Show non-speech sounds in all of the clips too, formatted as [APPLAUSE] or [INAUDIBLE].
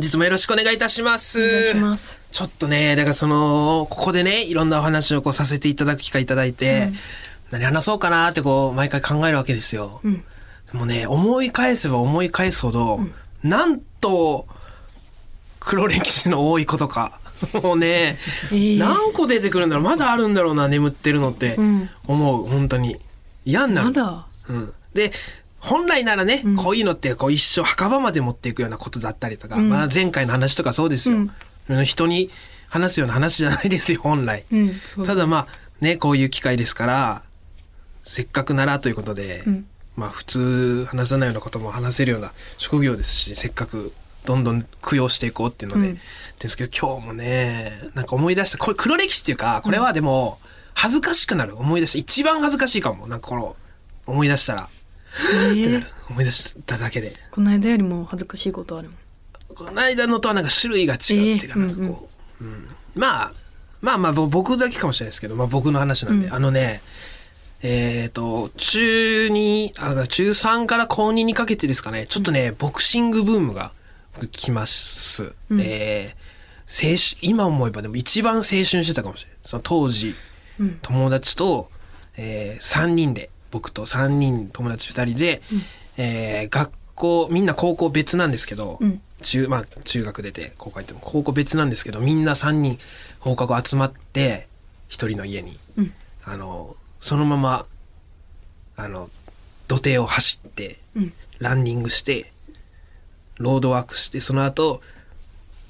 本日もよろしくお願いいたします。お願いします。ちょっとね、だからその、ここでね、いろんなお話をこうさせていただく機会いただいて、何話そうかなってこう、毎回考えるわけですよ。んでもね、思い返せば思い返すほど、なんと、黒歴史の多いことか。もうね、えー何個出てくるんだろうまだあるんだろうな、眠ってるのってん思う、本当に。嫌になる。まだ？うん、で本来ならね、こういうのってこう一生墓場まで持っていくようなことだったりとか、まあ、前回の話とかそうですよ、人に話すような話じゃないですよ本来、ただまあねこういう機会ですからせっかくならということで、ん。まあ普通話さないようなことも話せるような職業ですしせっかくどんどん供養していこうっていうので、うん。ですけど今日もねなんか思い出したこれ黒歴史っていうかこれはでも恥ずかしくなる思い出した。一番恥ずかしいかも。なんかこの思い出したらえー。思い出しただけで。この間よりも恥ずかしいことあるもん。この間のとはなんか種類が違うっていうかえーなんかこう、うん。まあまあまあぼ僕だけかもしれないですけど、まあ、僕の話なんで、うん。あのねえっ、と中2あ中3から高2にかけてですかね。ちょっとね、ボクシングブームが来ます、うん。えー青春今思えばでも一番青春してたかもしれない。その当時うん。友達と、えー、3人で僕と3人友達2人で、えー学校みんな高校別なんですけど、うん。中まあ、中学出て高校行っても高校別なんですけどみんな3人放課後集まって1人の家に、うん。あのそのままあの土手を走って、うん。ランニングしてロードワークしてその後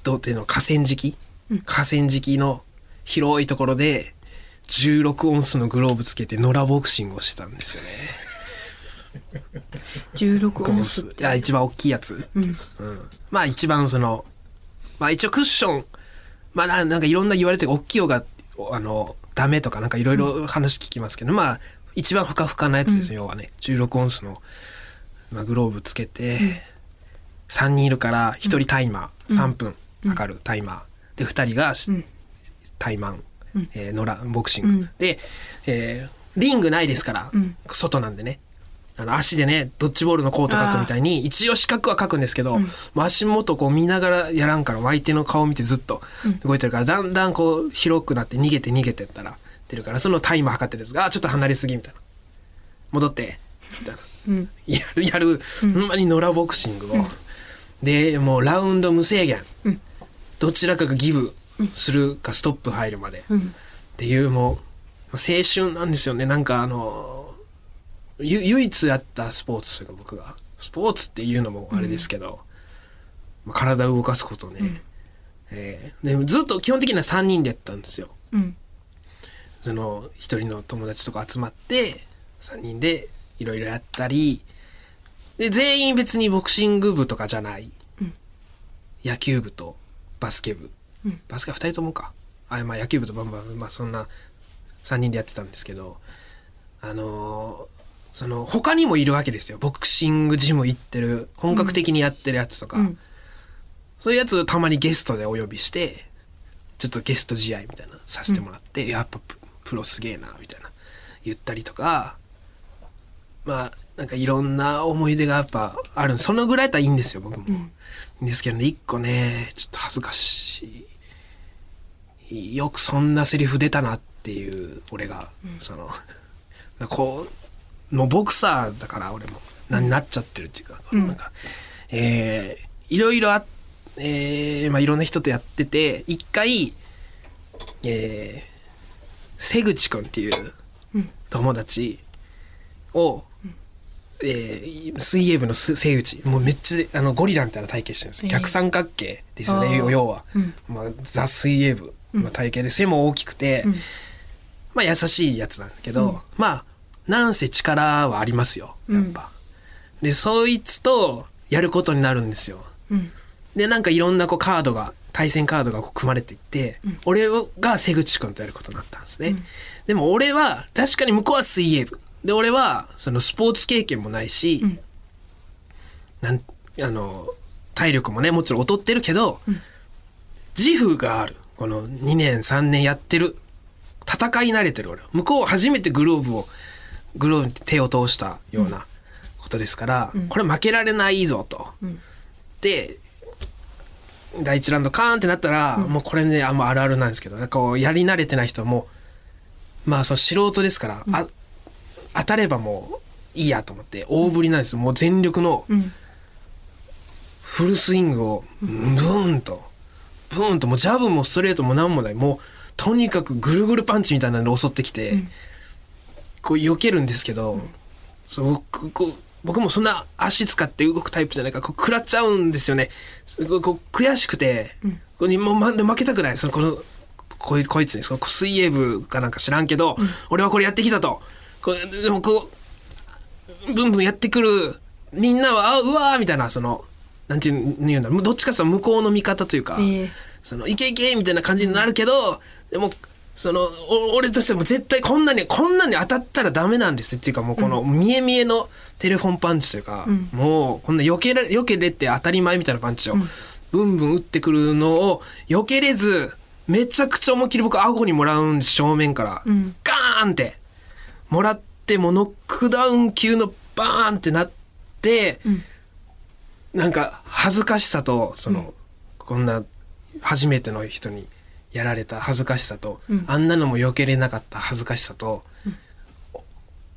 土手の河川敷、河川敷の広いところで16オンスのグローブつけて野良ボクシングをしてたんですよね。16オンス。いや一番大きいやつ。うん。うん、まあ一番そのまあ一応クッション。まあななんかいろんな言われてる大きい方があのダメとかなんかいろいろ話聞きますけど、まあ一番ふかふかなやつですよ、要はね。16オンスの、まあ、グローブつけて、3人いるから1人タイマー、3分測るタイマー。で2人がタイマン、えー野良ボクシング、うん。で、えーリングないですから、うん。外なんでね。あの足でねドッジボールのコート書くみたいに一応四角は書くんですけど、もう足元こう見ながらやらんから相手の顔見てずっと動いてるから、だんだんこう広くなって逃げて逃げてったら出るからそのタイマー測ってるんですがあちょっと離れすぎみたいな。戻ってみたいな。うん。やるやる、ほんまに野良ボクシングを、でもうラウンド無制限、うん。どちらかがギブするかストップ入るまで、っうん。ていうもう青春なんですよね。なんかあのゆ唯一やったスポーツというか僕が。スポーツっていうのもあれですけど、まあ体を動かすことね、えーでもずっと基本的には3人でやったんですよ。うん。その一人の友達とか集まって3人でいろいろやったりで全員別にボクシング部とかじゃない、うん。野球部とバスケ部、うんバスケは2人ともかあ、まあ、野球部とバンバン、まあ、そんな3人でやってたんですけどあのーその他にもいるわけですよボクシングジム行ってる本格的にやってるやつとか、うん。そういうやつをたまにゲストでお呼びして、ちょっとゲスト試合みたいなのさせてもらって、やっぱププロすげえな、みたいな言ったりとか、まあ、なんかいろんな思い出がやっぱある。そのぐらいだったらいいんですよ、僕も。いいんですけどね、一個ね、ちょっと恥ずかしい。よくそんなセリフ出たなっていう、俺が、その、[LAUGHS] こう、もうボクサーだから俺も、ななっちゃってるっていうか、なんか、えーいろいろあ、えーまあいろんな人とやってて、一回、えー、瀬口くんっていう友達を、えー水泳部のす瀬口もうめっちゃあのゴリラみたいな体型してるんですよ、えー。逆三角形ですよね要は、うん。まあ、ザ水泳部の体型で背も大きくて、ん。まあ優しいやつなんだけど、まあなんせ力はありますよやっぱ、でそいつとやることになるんですよ。うん。でなんかいろんなこうカードが対戦カードがこう組まれていって、俺が瀬口君とやることになったんですね、でも俺は確かに向こうは水泳部。で俺はそのスポーツ経験もないし、なんあの体力もねもちろん劣ってるけど、自負があるこの2年3年やってる戦い慣れてる俺は。向こうは初めてグローブをグローブに手を通したようなことですから、これ負けられないぞと。で第一ラウンドカーンってなったら、もうこれねあんまあるあるなんですけどこうやり慣れてない人はもうまあその素人ですから、あ当たればもういいやと思って大振りなんですよ。もう全力のうん。フルスイングをブーンとブーンともうジャブもストレートも何もない。もうとにかくぐるぐるパンチみたいなので襲ってきて、こう避けるんですけど、そうここう僕もそんな足使って動くタイプじゃないからこう食らっちゃうんですよね。すごいこう悔しくて、これにもう、ま、負けたくない。そのこのこいこいつにその水泳部かなんか知らんけど、俺はこれやってきたと。これでもこうブンブンやってくるみんなはあうわーみたいなそのなんていうんだろうどっちかっていうと向こうの味方というか、ええ。そのいけいけみたいな感じになるけど、でもそのお俺としても絶対こんなにこんなに当たったらダメなんですっていうかもうこの見え見えのテレフォンパンチというか、もうこんな避けら避けれって当たり前みたいなパンチをブンブン打ってくるのを避けれずめちゃくちゃ思いっきり僕顎にもらうん正面から、ん。ガーンってもらってもうノックダウン級のバーンってなって、なんか恥ずかしさとその、こんな初めての人にやられた恥ずかしさと、あんなのも避けれなかった恥ずかしさと、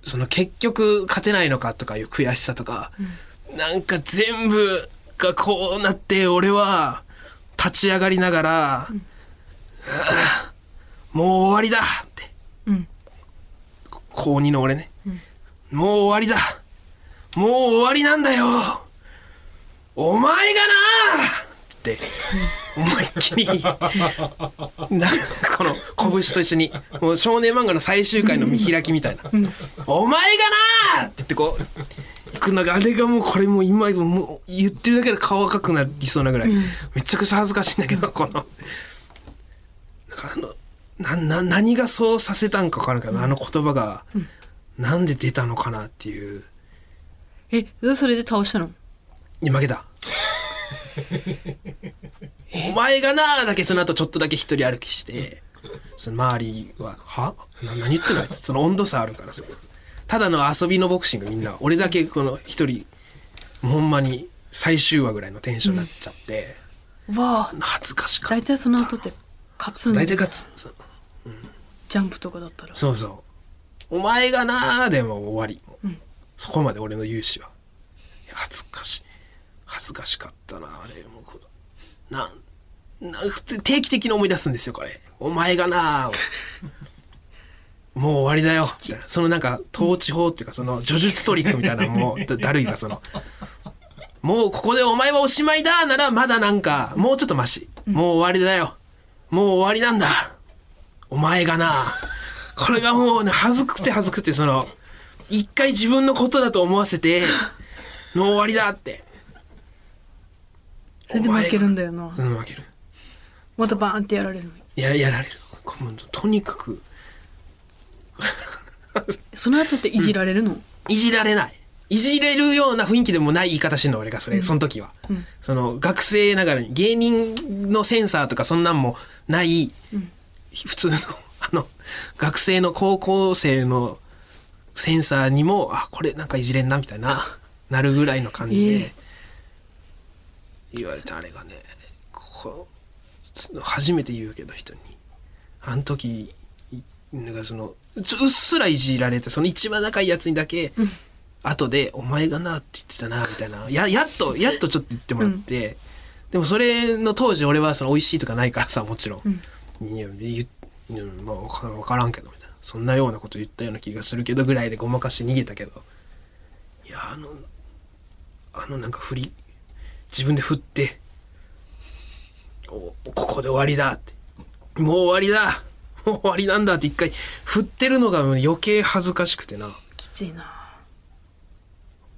その結局勝てないのかとかいう悔しさとか、なんか全部がこうなって俺は立ち上がりながら、ああもう終わりだって。うん。高2の俺ね、もう終わりだ。もう終わりなんだよお前がなって思いっきりなんかこの拳と一緒にもう少年漫画の最終回の見開きみたいな「お前がな!」って言ってこう行くのがあれがもうこれもう今もう言ってるだけで顔赤くなりそうなぐらい、めちゃくちゃ恥ずかしいんだけどこの。だからあのなな何がそうさせたんか分からんけど、あの言葉が、なんで出たのかなっていう。えそれで倒したの？いや負けた。[LAUGHS] お前がなだけその後ちょっとだけ一人歩きしてその周りは「は？な何言ってんのあいつ。その温度差あるからさ。ただの遊びのボクシングみんな俺だけこの一人ほんまに最終話ぐらいのテンションになっちゃって、わあ。恥ずかしかった。大体その後って勝つん大体勝つ。そうジャンプとかだったら。そうそう。お前がなーでも終わり、そこまで俺の勇姿は。恥ずかしい恥ずかしかったなあれもうこのなんなん定期的に思い出すんですよこれ。お前がなもう終わりだよ。みたいなそのなんか統治法っていうかその叙述トリックみたいなのもだだるいがその。もうここでお前はおしまいだならまだなんかもうちょっとマシ。もう終わりだよ。もう終わりなんだ。お前がな。これがもうね恥ずくて恥ずくてその一回自分のことだと思わせてもう終わりだってそれで負けるんだよな。うん負ける。またバーンってやられるのややられる。こうもうとにかく。[LAUGHS] その後っていじられるの？いじられない。いじれるような雰囲気でもない言い方してんの俺がそれ、その時は、ん。その学生ながらに芸人のセンサーとかそんなんもない、普通の [LAUGHS] あの学生の高校生のセンサーにもあこれなんかいじれんなみたいな [LAUGHS] なるぐらいの感じで、ええ言われてあれがねここ初めて言うけど人に。あの時いなんかそのちょうっすらいじられてその一番仲いいやつにだけ、後で「お前がな」って言ってたなみたいな。ややっとやっとちょっと言ってもらって、でもそれの当時俺はその美味しいとかないからさもちろん、いや言うんまあ分からん分からんけどみたいな。そんなようなこと言ったような気がするけどぐらいでごまかして逃げたけど。いやあのあのなんか振り自分で振っておここで終わりだって。もう終わりだ。もう終わりなんだって一回振ってるのが余計恥ずかしくてな。きついな。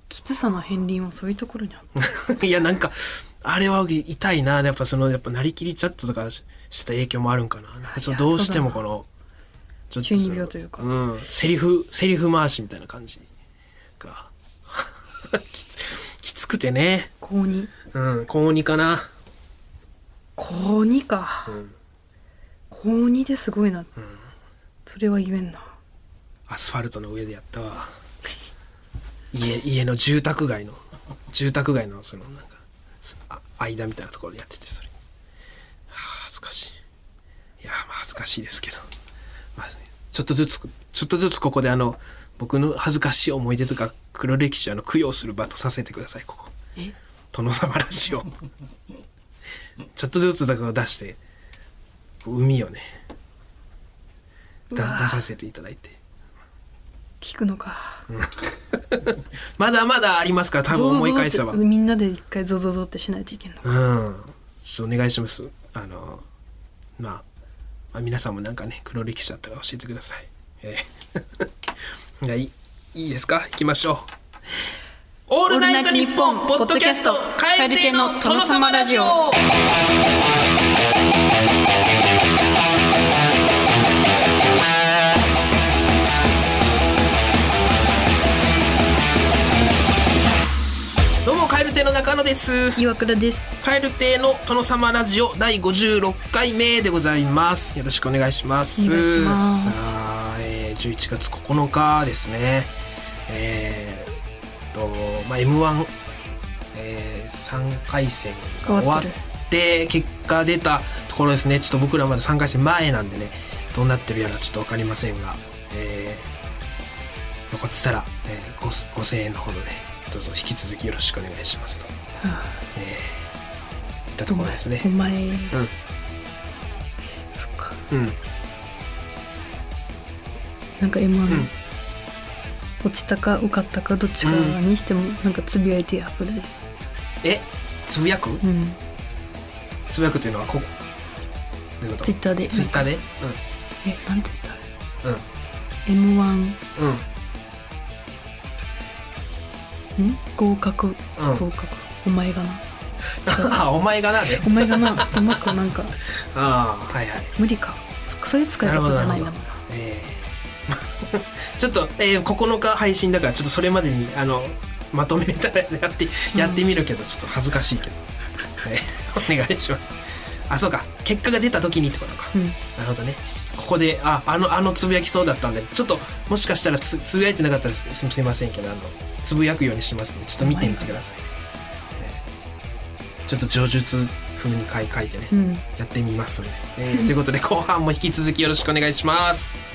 きつさの片鱗はそういうところにあった。[LAUGHS] いやなんかあれは痛いな。やっぱそのやっぱなりきりチャットとかしした影響もあるんかな。どうしてもこのちょっと中二病というか。うん、セリフセリフ回しみたいな感じが。[LAUGHS] きつきつくてね。高2うん高2かな。高2か、ん。高2ですごいな、それは言えんな。アスファルトの上でやったわ。[LAUGHS] 家家の住宅街の住宅街のそのなんかすあ間みたいなところでやっててそれ。恥ずかしいですけど、まあ、ちょっとずつちょっとずつここであの僕の恥ずかしい思い出とか黒歴史をあの供養する場とさせてくださいここ。え？殿様ラジオちょっとずつだから出して海をね出させていただいて。聞くのか。[LAUGHS] まだまだありますから多分思い返せば。みんなで一回ゾゾゾってしないといけんのか。うん。ちょっとお願いします。あのまあ、まあ、皆さんもなんかね黒歴史だったら教えてください。ええ [LAUGHS] いいいですか？行きましょうオールナイトニッポンポッドキャスト蛙亭の殿様ラジオ。どうも蛙亭の中野です。岩倉です。蛙亭の殿様ラジオ第56回目でございます。よろしくお願いします。お願いします。あーえー11月9日ですね。えとまあ M1、えー、3回戦が終わって結果出たところですね。ちょっと僕らまだ3回戦前なんでねどうなってるやらちょっと分かりませんが、えー、残ってたら、えー、ご5000円のほどねどうぞ引き続きよろしくお願いしますと、はあ。えー、いったところですね。お前うん。そっか。うん。なんか M1、ん落ちたか受かったかどっちかにしてもなんかつぶやいてやそれで。えつぶやく？うん。つぶやくっていうのはここ？どういうこと？ツイッターで。ツイッターで？えなんて言っうん。うんた M1 うん。ん？合格。うん。合格。お前がな。[LAUGHS] あお前がなで？お前がな。うまくなんか。[LAUGHS] ああはいはい。無理か。つそういう使い方じゃないんだもんな。えーちょっと、えー、9日配信だからちょっとそれまでにあのまとめれたらやってやってみるけど、ちょっと恥ずかしいけど、えー [LAUGHS] お願いします。あそうか。結果が出た時にってことか、うん。なるほどね。ここでああのあのつぶやきそうだったんでちょっともしかしたらつつぶやいてなかったらすすいませんけどあのつぶやくようにしますんでちょっと見てみてください、えーちょっと叙述風に書い書いてね、うん。やってみますので、えーということで後半も引き続きよろしくお願いします。お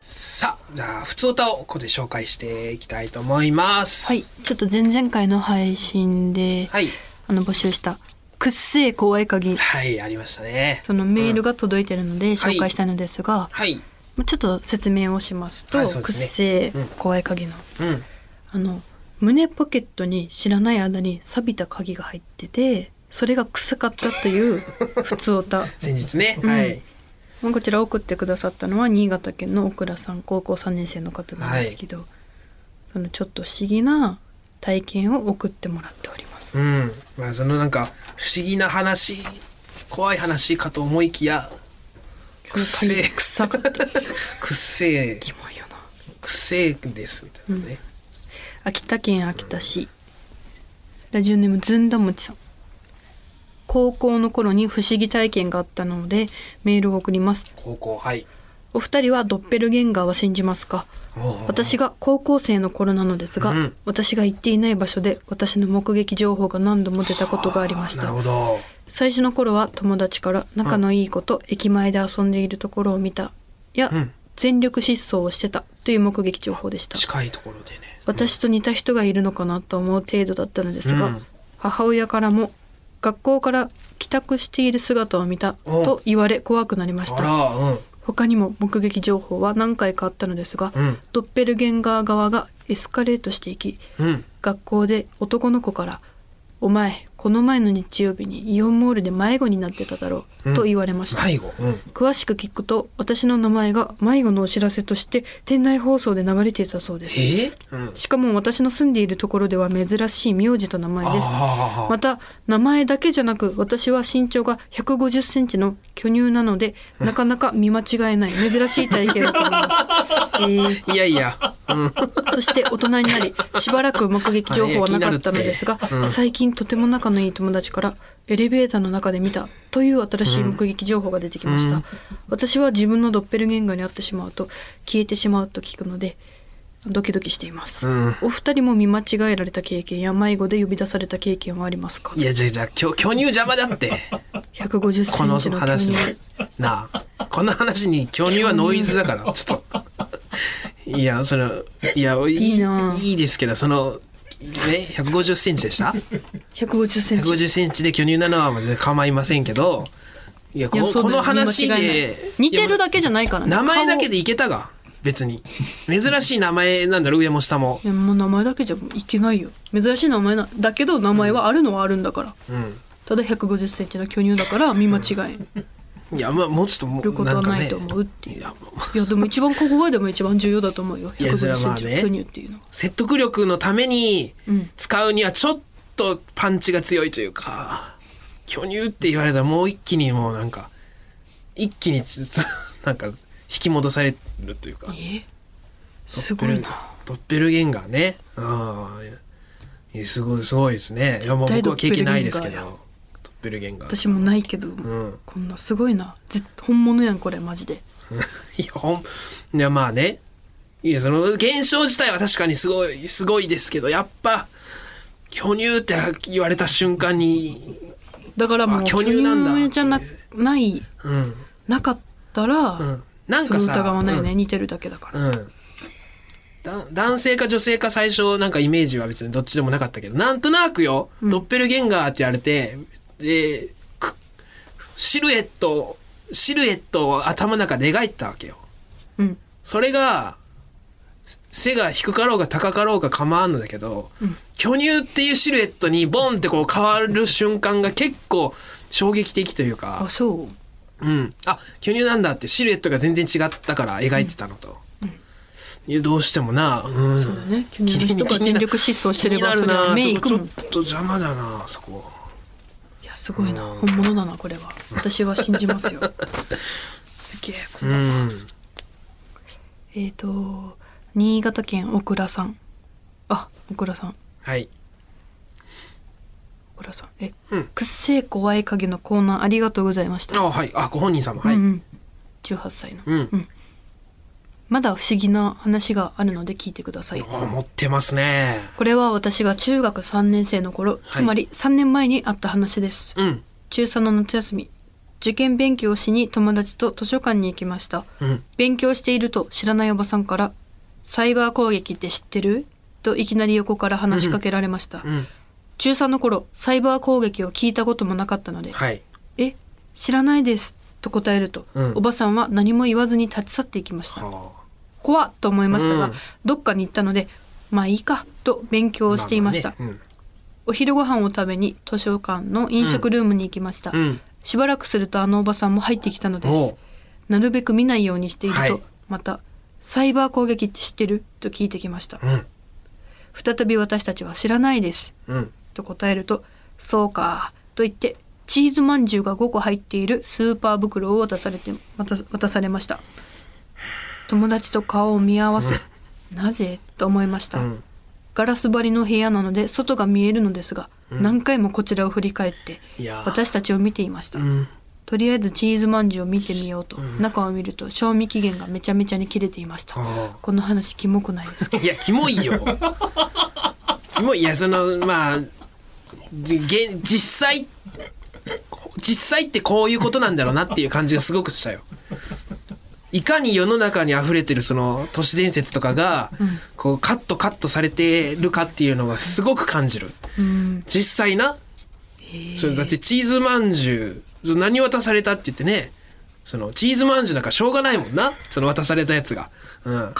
さあじゃあ普通歌をここで紹介していきたいと思います。はい。ちょっと前々回の配信ではい。あの募集したくっせえ怖い鍵。はいありましたね。そのメールが届いてるので紹介したいのですが、はい。まあちょっと説明をしますと、くっはいすね。せえうん怖い鍵の、うん。あの胸ポケットに知らない間に錆びた鍵が入っててそれが臭かったという普通歌。[LAUGHS] 先日ね、うん。はい。まあこちら送ってくださったのは新潟県の奥倉さん高校3年生の方なんですけど、そのちょっと不思議な体験を送ってもらっております。うん。まあそのなんか不思議な話怖い話かと思いきやくっせえ臭かった。くっせえキモいよな。くっせえですみたいなね、秋田県秋田市。ラジオネームずんだもちさん高校の頃に不思議体験があったのでメールを送ります。高校はい。お二人はドッペルゲンガーは信じますか？私が高校生の頃なのですが、うん。私が行っていない場所で私の目撃情報が何度も出たことがありましなたるほど。最初の頃は友達から仲のいい子と駅前で遊んでいるところを見た。や、うん。全力疾走をしてた。という目撃情報でした。近いところでね。私と似た人がいるのかなと思う程度だったのですが、うん。母親からも学校から帰宅している姿を見たと言われ怖くなりましあたらうん。他にも目撃情報は何回かあったのですが、うん。ドッペルゲンガー側がエスカレートしていきうん。学校で男の子から「お前この前の日曜日にイオンモールで迷子になってただろう、と言われました。迷子？うん。詳しく聞くと私の名前が迷子のお知らせとして店内放送で流れていたそうです。え？うん。しかも私の住んでいるところでは珍しい名字と名前です。また名前だけじゃなく私は身長が1 5 0センチの巨乳なのでなかなか見間違えない珍しい体型だと思います、[LAUGHS] えー。いやいや、うん、そして大人になりしばらく目撃情報はなかったのですが、最近とても仲のいい友達からエレベーターの中で見たという新しい目撃情報が出てきました、私は自分のドッペルゲンガーに会ってしまうと消えてしまうと聞くのでドキドキしています、うん。お二人も見間違えられた経験や迷子で呼び出された経験はありますか？いやじゃあじゃあ巨巨乳邪魔だって。150センチの巨話乳。になあ。この話に巨乳はノイズだから。[LAUGHS] ちょっと。いやそのいやいいいいですけどそのね150センチでした？150センチ。150センチで巨乳なのは全然構いませんけどいやこの話で似てるだけじゃないからね。名前だけ顔でいけたが別に。珍しい名前なんだろ上も下も。いやもう名前だけじゃいけないよ。珍しい名前なだけど名前はあるのはあるんだから、うん。ただ1 5 0センチの巨乳だから見間違えい。やまあもうちょっともることはないと思うっていう、いやでも一番ここがでも一番重要だと思うよ。1いやそれ5 0センチの巨乳っていうのは、説得力のためにうん。使うにはちょっとパンチが強いというか巨乳って言われたらもう一気にもうなんか一気にちょっと [LAUGHS] なんか引き戻されるというか。え？すごいな。ドッペルゲンガーね。ああすごいすごいですね。いやもう僕は経験ないですけどドドッペルゲンガー。私もないけど、うん。こんなすごいな。ぜ本物やんこれマジで。[LAUGHS] いやほんいやまあね。いやその現象自体は確かにすごいすごいですけどやっぱ巨乳って言われた瞬間にだからもうあ巨巨乳なんだ。乳じゃなないうん。なかったら、うん。なんかさ疑わないね、うん。似てるだけだから、うん。だ男性か女性か最初なんかイメージは別にどっちでもなかったけどなんとなくよ、ドッペルゲンガーって言われてでくシルエットシルエットを頭の中で描いてたわけよ。うん。それが背が低かろうが高かろうが構わんのだけど、巨乳っていうシルエットにボンってこう変わる瞬間が結構衝撃的というかあそう。うん、あ巨乳なんだってシルエットが全然違ったから描いてたのと、いやどうしてもな、うん、そうだね巨乳の人が全力疾走してればそれは目いくもんちょっと邪魔だなそこ。いやすごいな。本物だなこれは。私は信じますよ。[LAUGHS] すげえうん。えっ、と新潟県小倉さん。あ小倉さん。はい。小倉さん。え、うん。くっせえ怖い影のコーナーありがとうございました、あはい。あご本人様。はい、うんうん、18歳の。うん。まだ不思議な話があるので聞いてください。あ持ってますね。これは私が中学3年生の頃、つまり3年前にあった話です。うん。中3の夏休み。受験勉強をしに友達と図書館に行きました。うん。勉強していると知らないおばさんから「サイバー攻撃って知ってる?」といきなり横から話しかけられました、うん中3の頃サイバー攻撃を聞いたこともなかったのではい「え知らないです」と答えると、うん。おばさんは何も言わずに立ち去っていきました。は怖っと思いましたが、うん。どっかに行ったのでまあいいかと勉強あをしていました、あねお昼ご飯を食べに図書館の飲食ルームに行きました、うん。うんしばらくするとあのおばさんも入ってきたのです。なるべく見ないようにしていると、はい。また「サイバー攻撃って知ってる?」と聞いてきました。うん再び私たちは知らないですうん。と答えると「そうか」と言ってチーズまんじゅうが5個入っているスーパー袋を渡されて渡渡されました。友達と顔を見合わせ、なぜ？と思いました、うん。ガラス張りの部屋なので外が見えるのですが、何回もこちらを振り返って私たちを見ていました、うんとりあえずチーズまんじゅうを見てみようと、中を見ると賞味期限がめちゃめちゃに切れていました。この話キモくないですか？いやキモいよ。キモい。いやそのまあ実際実際ってこういうことなんだろうなっていう感じがすごくしたよ。いかに世の中に溢れてるその都市伝説とかが、こうカットカットされてるかっていうのがすごく感じる。うん。実際な。それだってチーズまんじゅう何渡されたって言ってねそのチーズまんじゅうなんかしょうがないもんなその渡されたやつが。うん、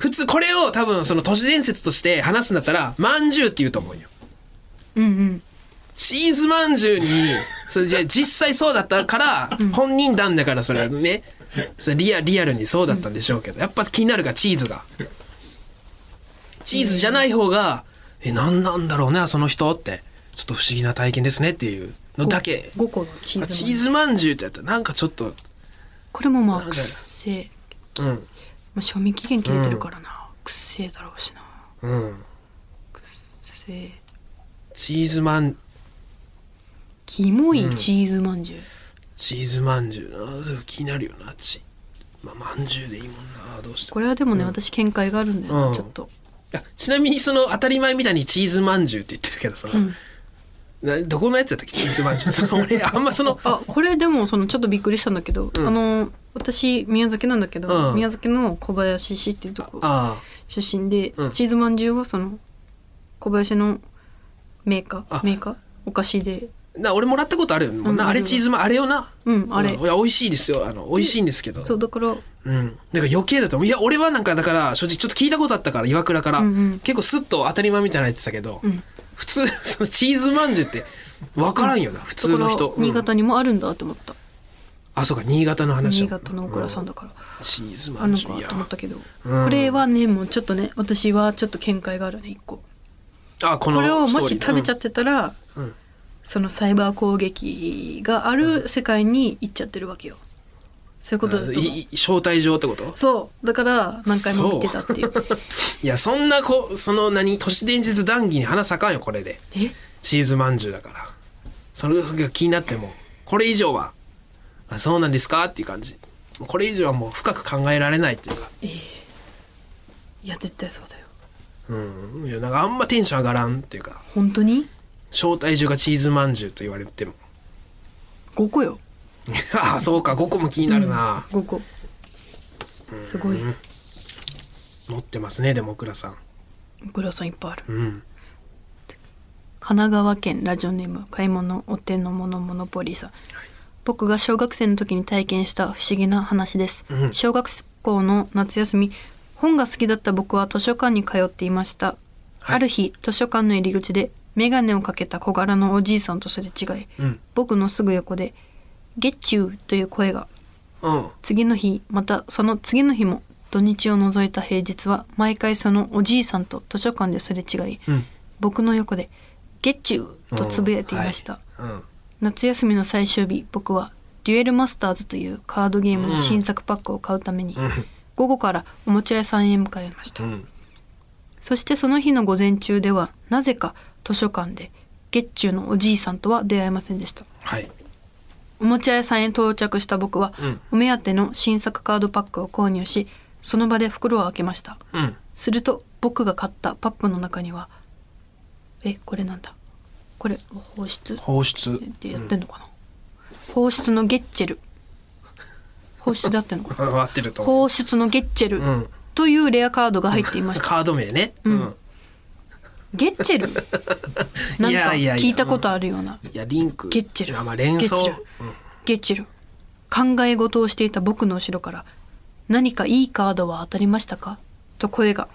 普通これを多分その都市伝説として話すんだったらまんじゅうって言うと思うよ。うんうん。チーズまんじゅうにそれじゃあ実際そうだったから、本人談だからそれはねそれリアリアルにそうだったんでしょうけど、やっぱ気になるがチーズが。チーズじゃない方が、え何なんだろうねその人って。ちょっと不思議な体験ですねっていうのだけ。5個のチーズあチーズまんじゅうってやったらなんかちょっと。これもまあなんだくっせえ、うん。まあ、賞味期限切れてるからな、くっせえだろうしな。うん。くっせえチーズまん。キモいチーズまんじゅう、チーズまんじゅうな。気になるよなち。まあまんじゅうでいいもんな。どうしても。これはでもね、私見解があるんだよな、うん。ちょっと。ちなみにその当たり前みたいにチーズまんじゅうって言ってるけどさ、などこのやつやったっけ？チーズまんじゅうその。俺 [LAUGHS] あんまそのあこれでもそのちょっとびっくりしたんだけど、うん。あの私宮崎なんだけど、うん。宮崎の小林市っていうとこあ出身で、うん。チーズまんじゅうはその小林のメーカあ。ーメーカー？お菓子で。あな俺もらったことあるよ、もうなうんあれチーズまんあれよな。うんあれ、うん。いや美味しいですよ。あの美味しいんですけど。そうだからうん、なんか余計だと思う。いや俺はなんかだから正直ちょっと聞いたことあったから岩倉から、うんうん。結構スッと当たり前みたいなの言ってたけど、うん普通 [LAUGHS] そのチーズまんじゅうって分からんよな、普通の人。新潟にもあるんだって思った、あそうか新潟の話新潟の小倉さんだから、チーズまあるのかんじゅういやと思ったけど、うん。これはねもうちょっとね私はちょっと見解があるね一個。あこのこれをもし食べちゃってたら、うん。そのサイバー攻撃がある世界に行っちゃってるわけよそういうことだと思う。いい招待状ってこと？そう。だから何回も見てたっていう。[LAUGHS] いやそんなこその何都市伝説談義に花咲かんよこれで。え？チーズまんじゅうだから。それが気になってもこれ以上はあそうなんですか？っていう感じ。これ以上はもう深く考えられないっていうか。いや絶対そうだよ。うん。いやなんかあんまテンション上がらんっていうか。本当に？招待状がチーズまんじゅうと言われても。5個よああそうか5個も気になるな、5個。すごい。持ってますねでも倉さん。グラさんいっぱいある。うん。神奈川県ラジオネーム買い物お手の物モノポリーさん。僕が小学生の時に体験した不思議な話です、うん。小学校の夏休み本が好きだった僕は図書館に通っていました、はい。ある日図書館の入り口で眼鏡をかけた小柄のおじいさんとすれ違い。うん。僕のすぐ横で「ゲッチュー」という声がうん。次の日またその次の日も土日を除いた平日は毎回そのおじいさんと図書館ですれ違いうん。僕の横で「ゲッチュー」とつぶやいていました、うん夏休みの最終日僕はデュエルマスターズというカードゲームの新作パックを買うためにうん。午後からおもちゃ屋さんへ向かいました、うん。そしてその日の午前中ではなぜか図書館で月中のおじいさんとは出会えませんでした。はいおもちゃ屋さんへ到着した僕は、うん。お目当ての新作カードパックを購入しその場で袋を開けました。うん。すると僕が買ったパックの中にはえこれなんだ。これ放出放出。ってやってんのかな、放出のゲッチェル。放出であってんのかな。[LAUGHS] 合ってると思う。放出のゲッチェルうん。というレアカードが入っていました。[LAUGHS] カード名ね。うんゲッチェル？[LAUGHS] なんか聞いたことあるような、いやリンク。ゲッチェル。あまあ連想。ゲッチェル。ゲッチェル。考え事をしていた僕の後ろから何かいいカードは当たりましたか？と声が。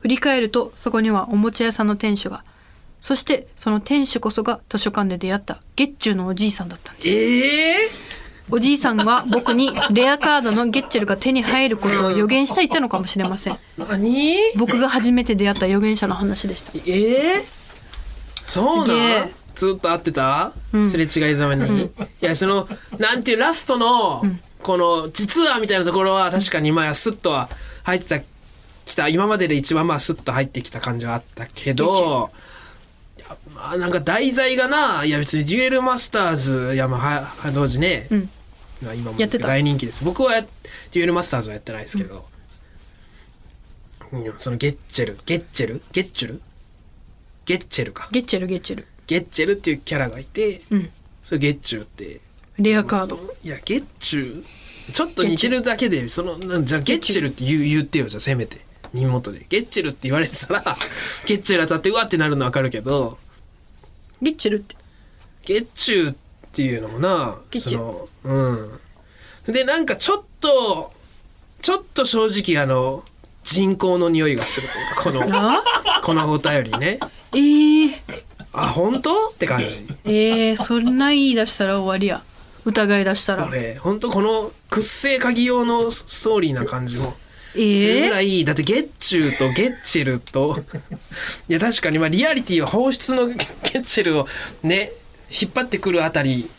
振り返るとそこにはおもちゃ屋さんの店主が。そしてその店主こそが図書館で出会ったゲッチュのおじいさんだったんです。ええおじいさんは僕にレアカードのゲッチェルが手に入ることを予言していたのかもしれません。何？僕が初めて出会った預言者の話でした。ええそうなん？ずっと会ってた、ん。すれ違いざまに、いやそのなんていうラストの、この実はみたいなところは確かにまあスッとは入ってたきた今までで一番まあスッと入ってきた感じはあったけどいやまあなんか題材がないや別にデュエルマスターズいやまあはは同時ね、うんまあ今もやってた。大人気です。僕はやデュエルマスターズはやってないですけど、うんそのゲッチェルゲッチェル？ゲッチュル？ゲッチェルか。ゲッチェルゲッチェル。ゲッチェルっていうキャラがいて、うん。それゲッチュって。レアカード。いやゲッチュちょっと似てるだけでそのなんじゃあゲッチェルって言う言ってよじゃあせめて。耳元で。ゲッチェルって言われてたらゲッチェル当たってうわってなるの分かるけど。ゲッチェルって。ゲッチュっていうのもなそのうん。でなんかちょっとちょっと正直あの人工の匂いがするというかこのあこのお便りね。えー、あ本当？って感じ。えー、そんな言い出したら終わりや。疑い出したら。俺本当この屈性鍵用のストーリーな感じもえするぐらー、いだってゲッチューとゲッチェルと。いや確かにまあリアリティは放出の [LAUGHS] ゲッチェルをね引っ張ってくるあたり、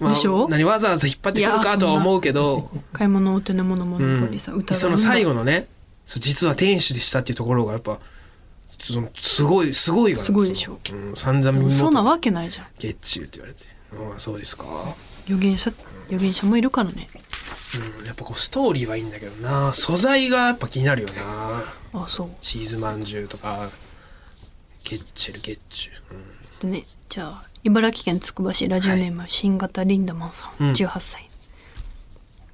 まあでしょ？何わざわざ引っ張ってくるかとは思うけど、買い物お手の物モノポリさ、うん。その最後のね実は天使でしたっていうところがやっぱすごいすごいからすごいでしょ？うん、散々耳そんな元わけないじゃん。ゲッチューって言われて。ああそうですか、預言者預言者もいるからね。うん、やっぱこうストーリーはいいんだけどな。素材がやっぱ気になるよな。あそう。チーズまんじゅうとかゲッチェルゲッチュ。ー、うん。でねじゃあ茨城県つくば市ラジオネーム、新型リンダマンさんうん。18歳、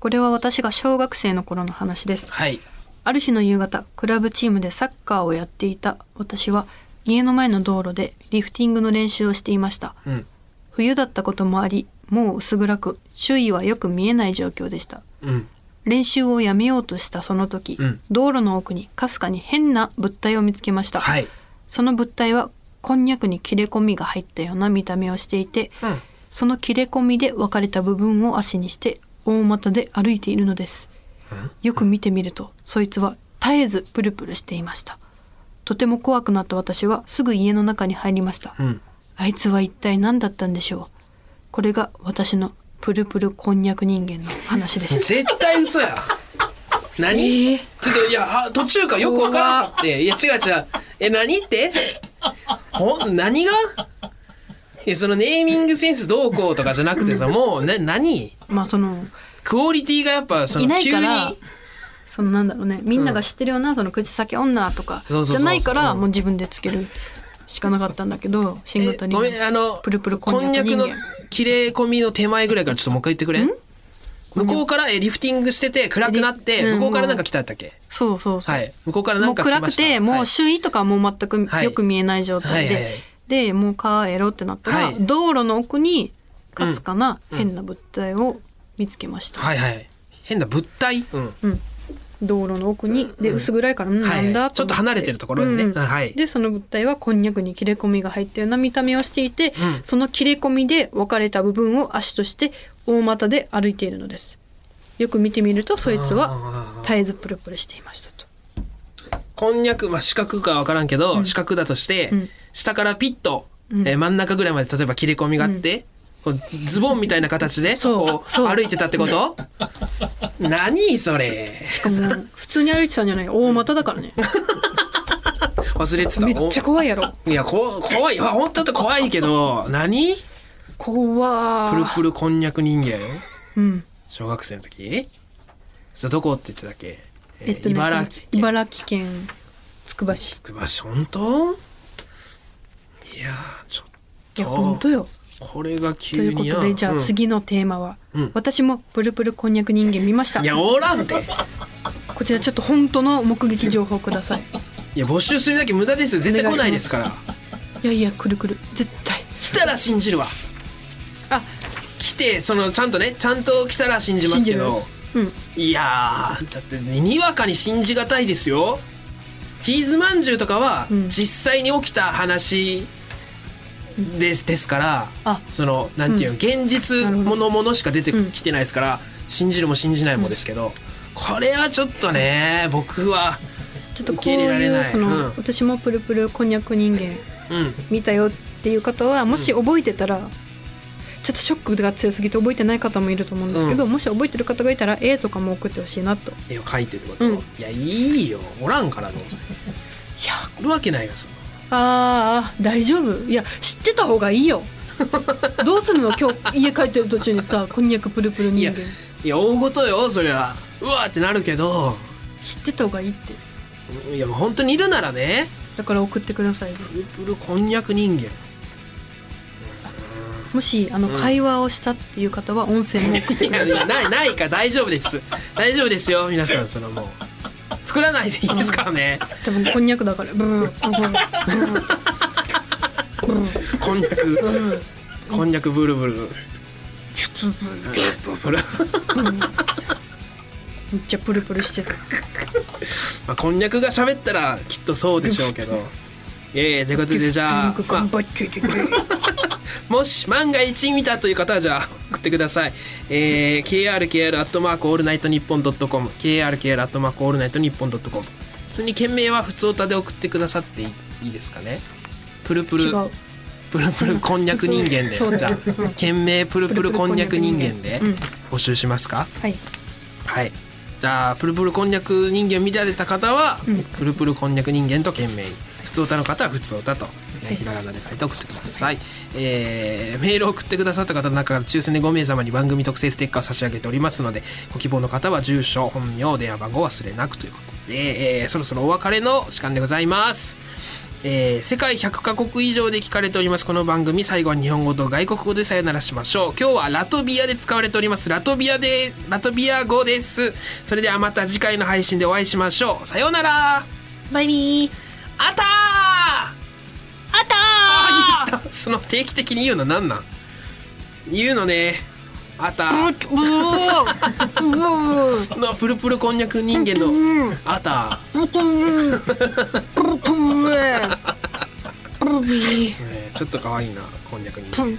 これは私が小学生の頃の話です。はい。ある日の夕方クラブチームでサッカーをやっていた私は家の前の道路でリフティングの練習をしていました。うん。冬だったこともありもう薄暗く周囲はよく見えない状況でした。うん。練習をやめようとしたその時、うん。道路の奥にかすかに変な物体を見つけました、はい。その物体はこんにゃくに切れ込みが入ったような見た目をしていて、うん。その切れ込みで分かれた部分を足にして大股で歩いているのです。よく見てみるとそいつは絶えずプルプルしていました。とても怖くなった私はすぐ家の中に入りました、うん。あいつは一体何だったんでしょう。これが私のプルプルこんにゃく人間の話です。[LAUGHS] 絶対嘘や。何、えー？ちょっといやは途中からよくわからなくて。いや違う違う。え何って？[LAUGHS] ほん何が？いやそのネーミングセンスどうこうとかじゃなくてさもうな何？まあそのクオリティがやっぱそのいないからそのなんだろうねみんなが知ってるようなその口先女とかじゃないからうんもう自分でつけるしかなかったんだけど新型にあのプルプルここんにゃくの切れ込みの手前ぐらいからちょっともう一回言ってくれ向こうからえリフティングしてて暗くなってうん。向こうからなんか来たんだっけ？そうそうそう、はい。向こうからなもうんか来ました。暗くてもはい。う周囲とかはもう全くはい。よく見えない状態で、でもう帰ろうってなったら、はい。道路の奥にかすかな変な物体を見つけました、はいはい。変な物体？うん。うん、道路の奥にで薄暗いから、うん、はいなんだちょっと離れてるところにね。うんあはい。でその物体はこんにゃくに切れ込みが入ったような見た目をしていて、うん。その切れ込みで分かれた部分を足として大股で歩いているのです。よく見てみるとそいつは絶えずプルプルしていましたと。こんにゃくまあ四角かわからんけど、四角だとして、うん。下からピッと、うん。えー真ん中ぐらいまで例えば切れ込みがあって、ズボンみたいな形でそう。歩いてたってこと？何それ？しかも普通に歩いてたんじゃない大股だからね。忘れてた。めっちゃ怖いやろ。おいやこ怖い。あ本当だと怖いけど何？怖プルプルこんにゃく人間？うん。小学生の時？それどこって言ってたっけ、えっとね茨城県。茨城県つくば市。つくば市本当？いやーちょっいやと本当よこれがということでじゃあうん。次のテーマは、うん。私もプルプルこんにゃく人間見ました。いやおらんて。こちらちょっと本当の目撃情報ください。いや募集するだけ無駄ですよ。絶対来ないですから。いやいやくるくる。絶対。来たら信じるわ。あ。来てそのちゃんとねちゃんと来たら信じますけど。うん。いやーだってにわかに信じがたいですよ。チーズまんじゅうとかはうん。実際に起きた話です,、ですからあそのなんていうの、現実ものものしか出てきてないですから、信じるも信じないもですけど、これはちょっとね僕はちょっとこういうその、うん。私もプルプルこんにゃく人間うん。見たよっていう方はもし覚えてたら、ちょっとショックが強すぎて覚えてない方もいると思うんですけど、もし覚えてる方がいたら絵とかも送ってほしいなと。絵を描いてってこと、うん。いやいいよ。おらんからどうせ。いやおるわけないがそのあー大丈夫？いや知ってた方がいいよ。[LAUGHS] どうするの？今日家帰ってる途中にさこんにゃくプルプル人間。いや大事よそりゃ。うわーってなるけど。知ってた方がいいって。いやもう本当にいるならね。だから送ってくださいプルプルこんにゃく人間。もしあの会話をしたっていう方は音声も送っていください。や [LAUGHS] いやないないから大丈夫です。大丈夫ですよ皆さんそのもう作らないでいいですからね。多分こんにゃくだから。ブーブーブーブーこんにゃくこんにゃくブルブル。ブルめっちゃプルプルしてた。まあこんにゃくが喋ったらきっとそうでしょうけど。えー、ということでじゃあもし万が一見たという方はじゃあ送ってください。えー、krkr アットマークオールナイトニッポンドットコム krkr アットマークオールナイトニッポンドットコム普通に件名はふつおたで送ってくださっていいですかね。プルプル。プルプルこんにゃく人間で。じゃあ件名プルプルこんにゃく人間でうん。募集しますか？はい。はい。じゃあプルプルこんにゃく人間見られた方は、うん。プルプルこんにゃく人間と件名。に普通歌の方は普通歌と、ひらがなで書いて送ってください、えーメールを送ってくださった方の中から抽選で5名様に番組特製ステッカーを差し上げておりますのでご希望の方は住所本名電話番号を忘れなくということで、えーそろそろお別れの時間でございます。えー世界100カ国以上で聞かれておりますこの番組最後は日本語と外国語でさよならしましょう。今日はラトビアで使われております。ラトビアでラトビア語です。それではまた次回の配信でお会いしましょう。さようなら。バイビー。あたーあった。その定期的に言うのなんなん？言うのね。あた。ーのプルプルこんにゃく人間の。あた。ちょっと可愛いなこんにゃく人間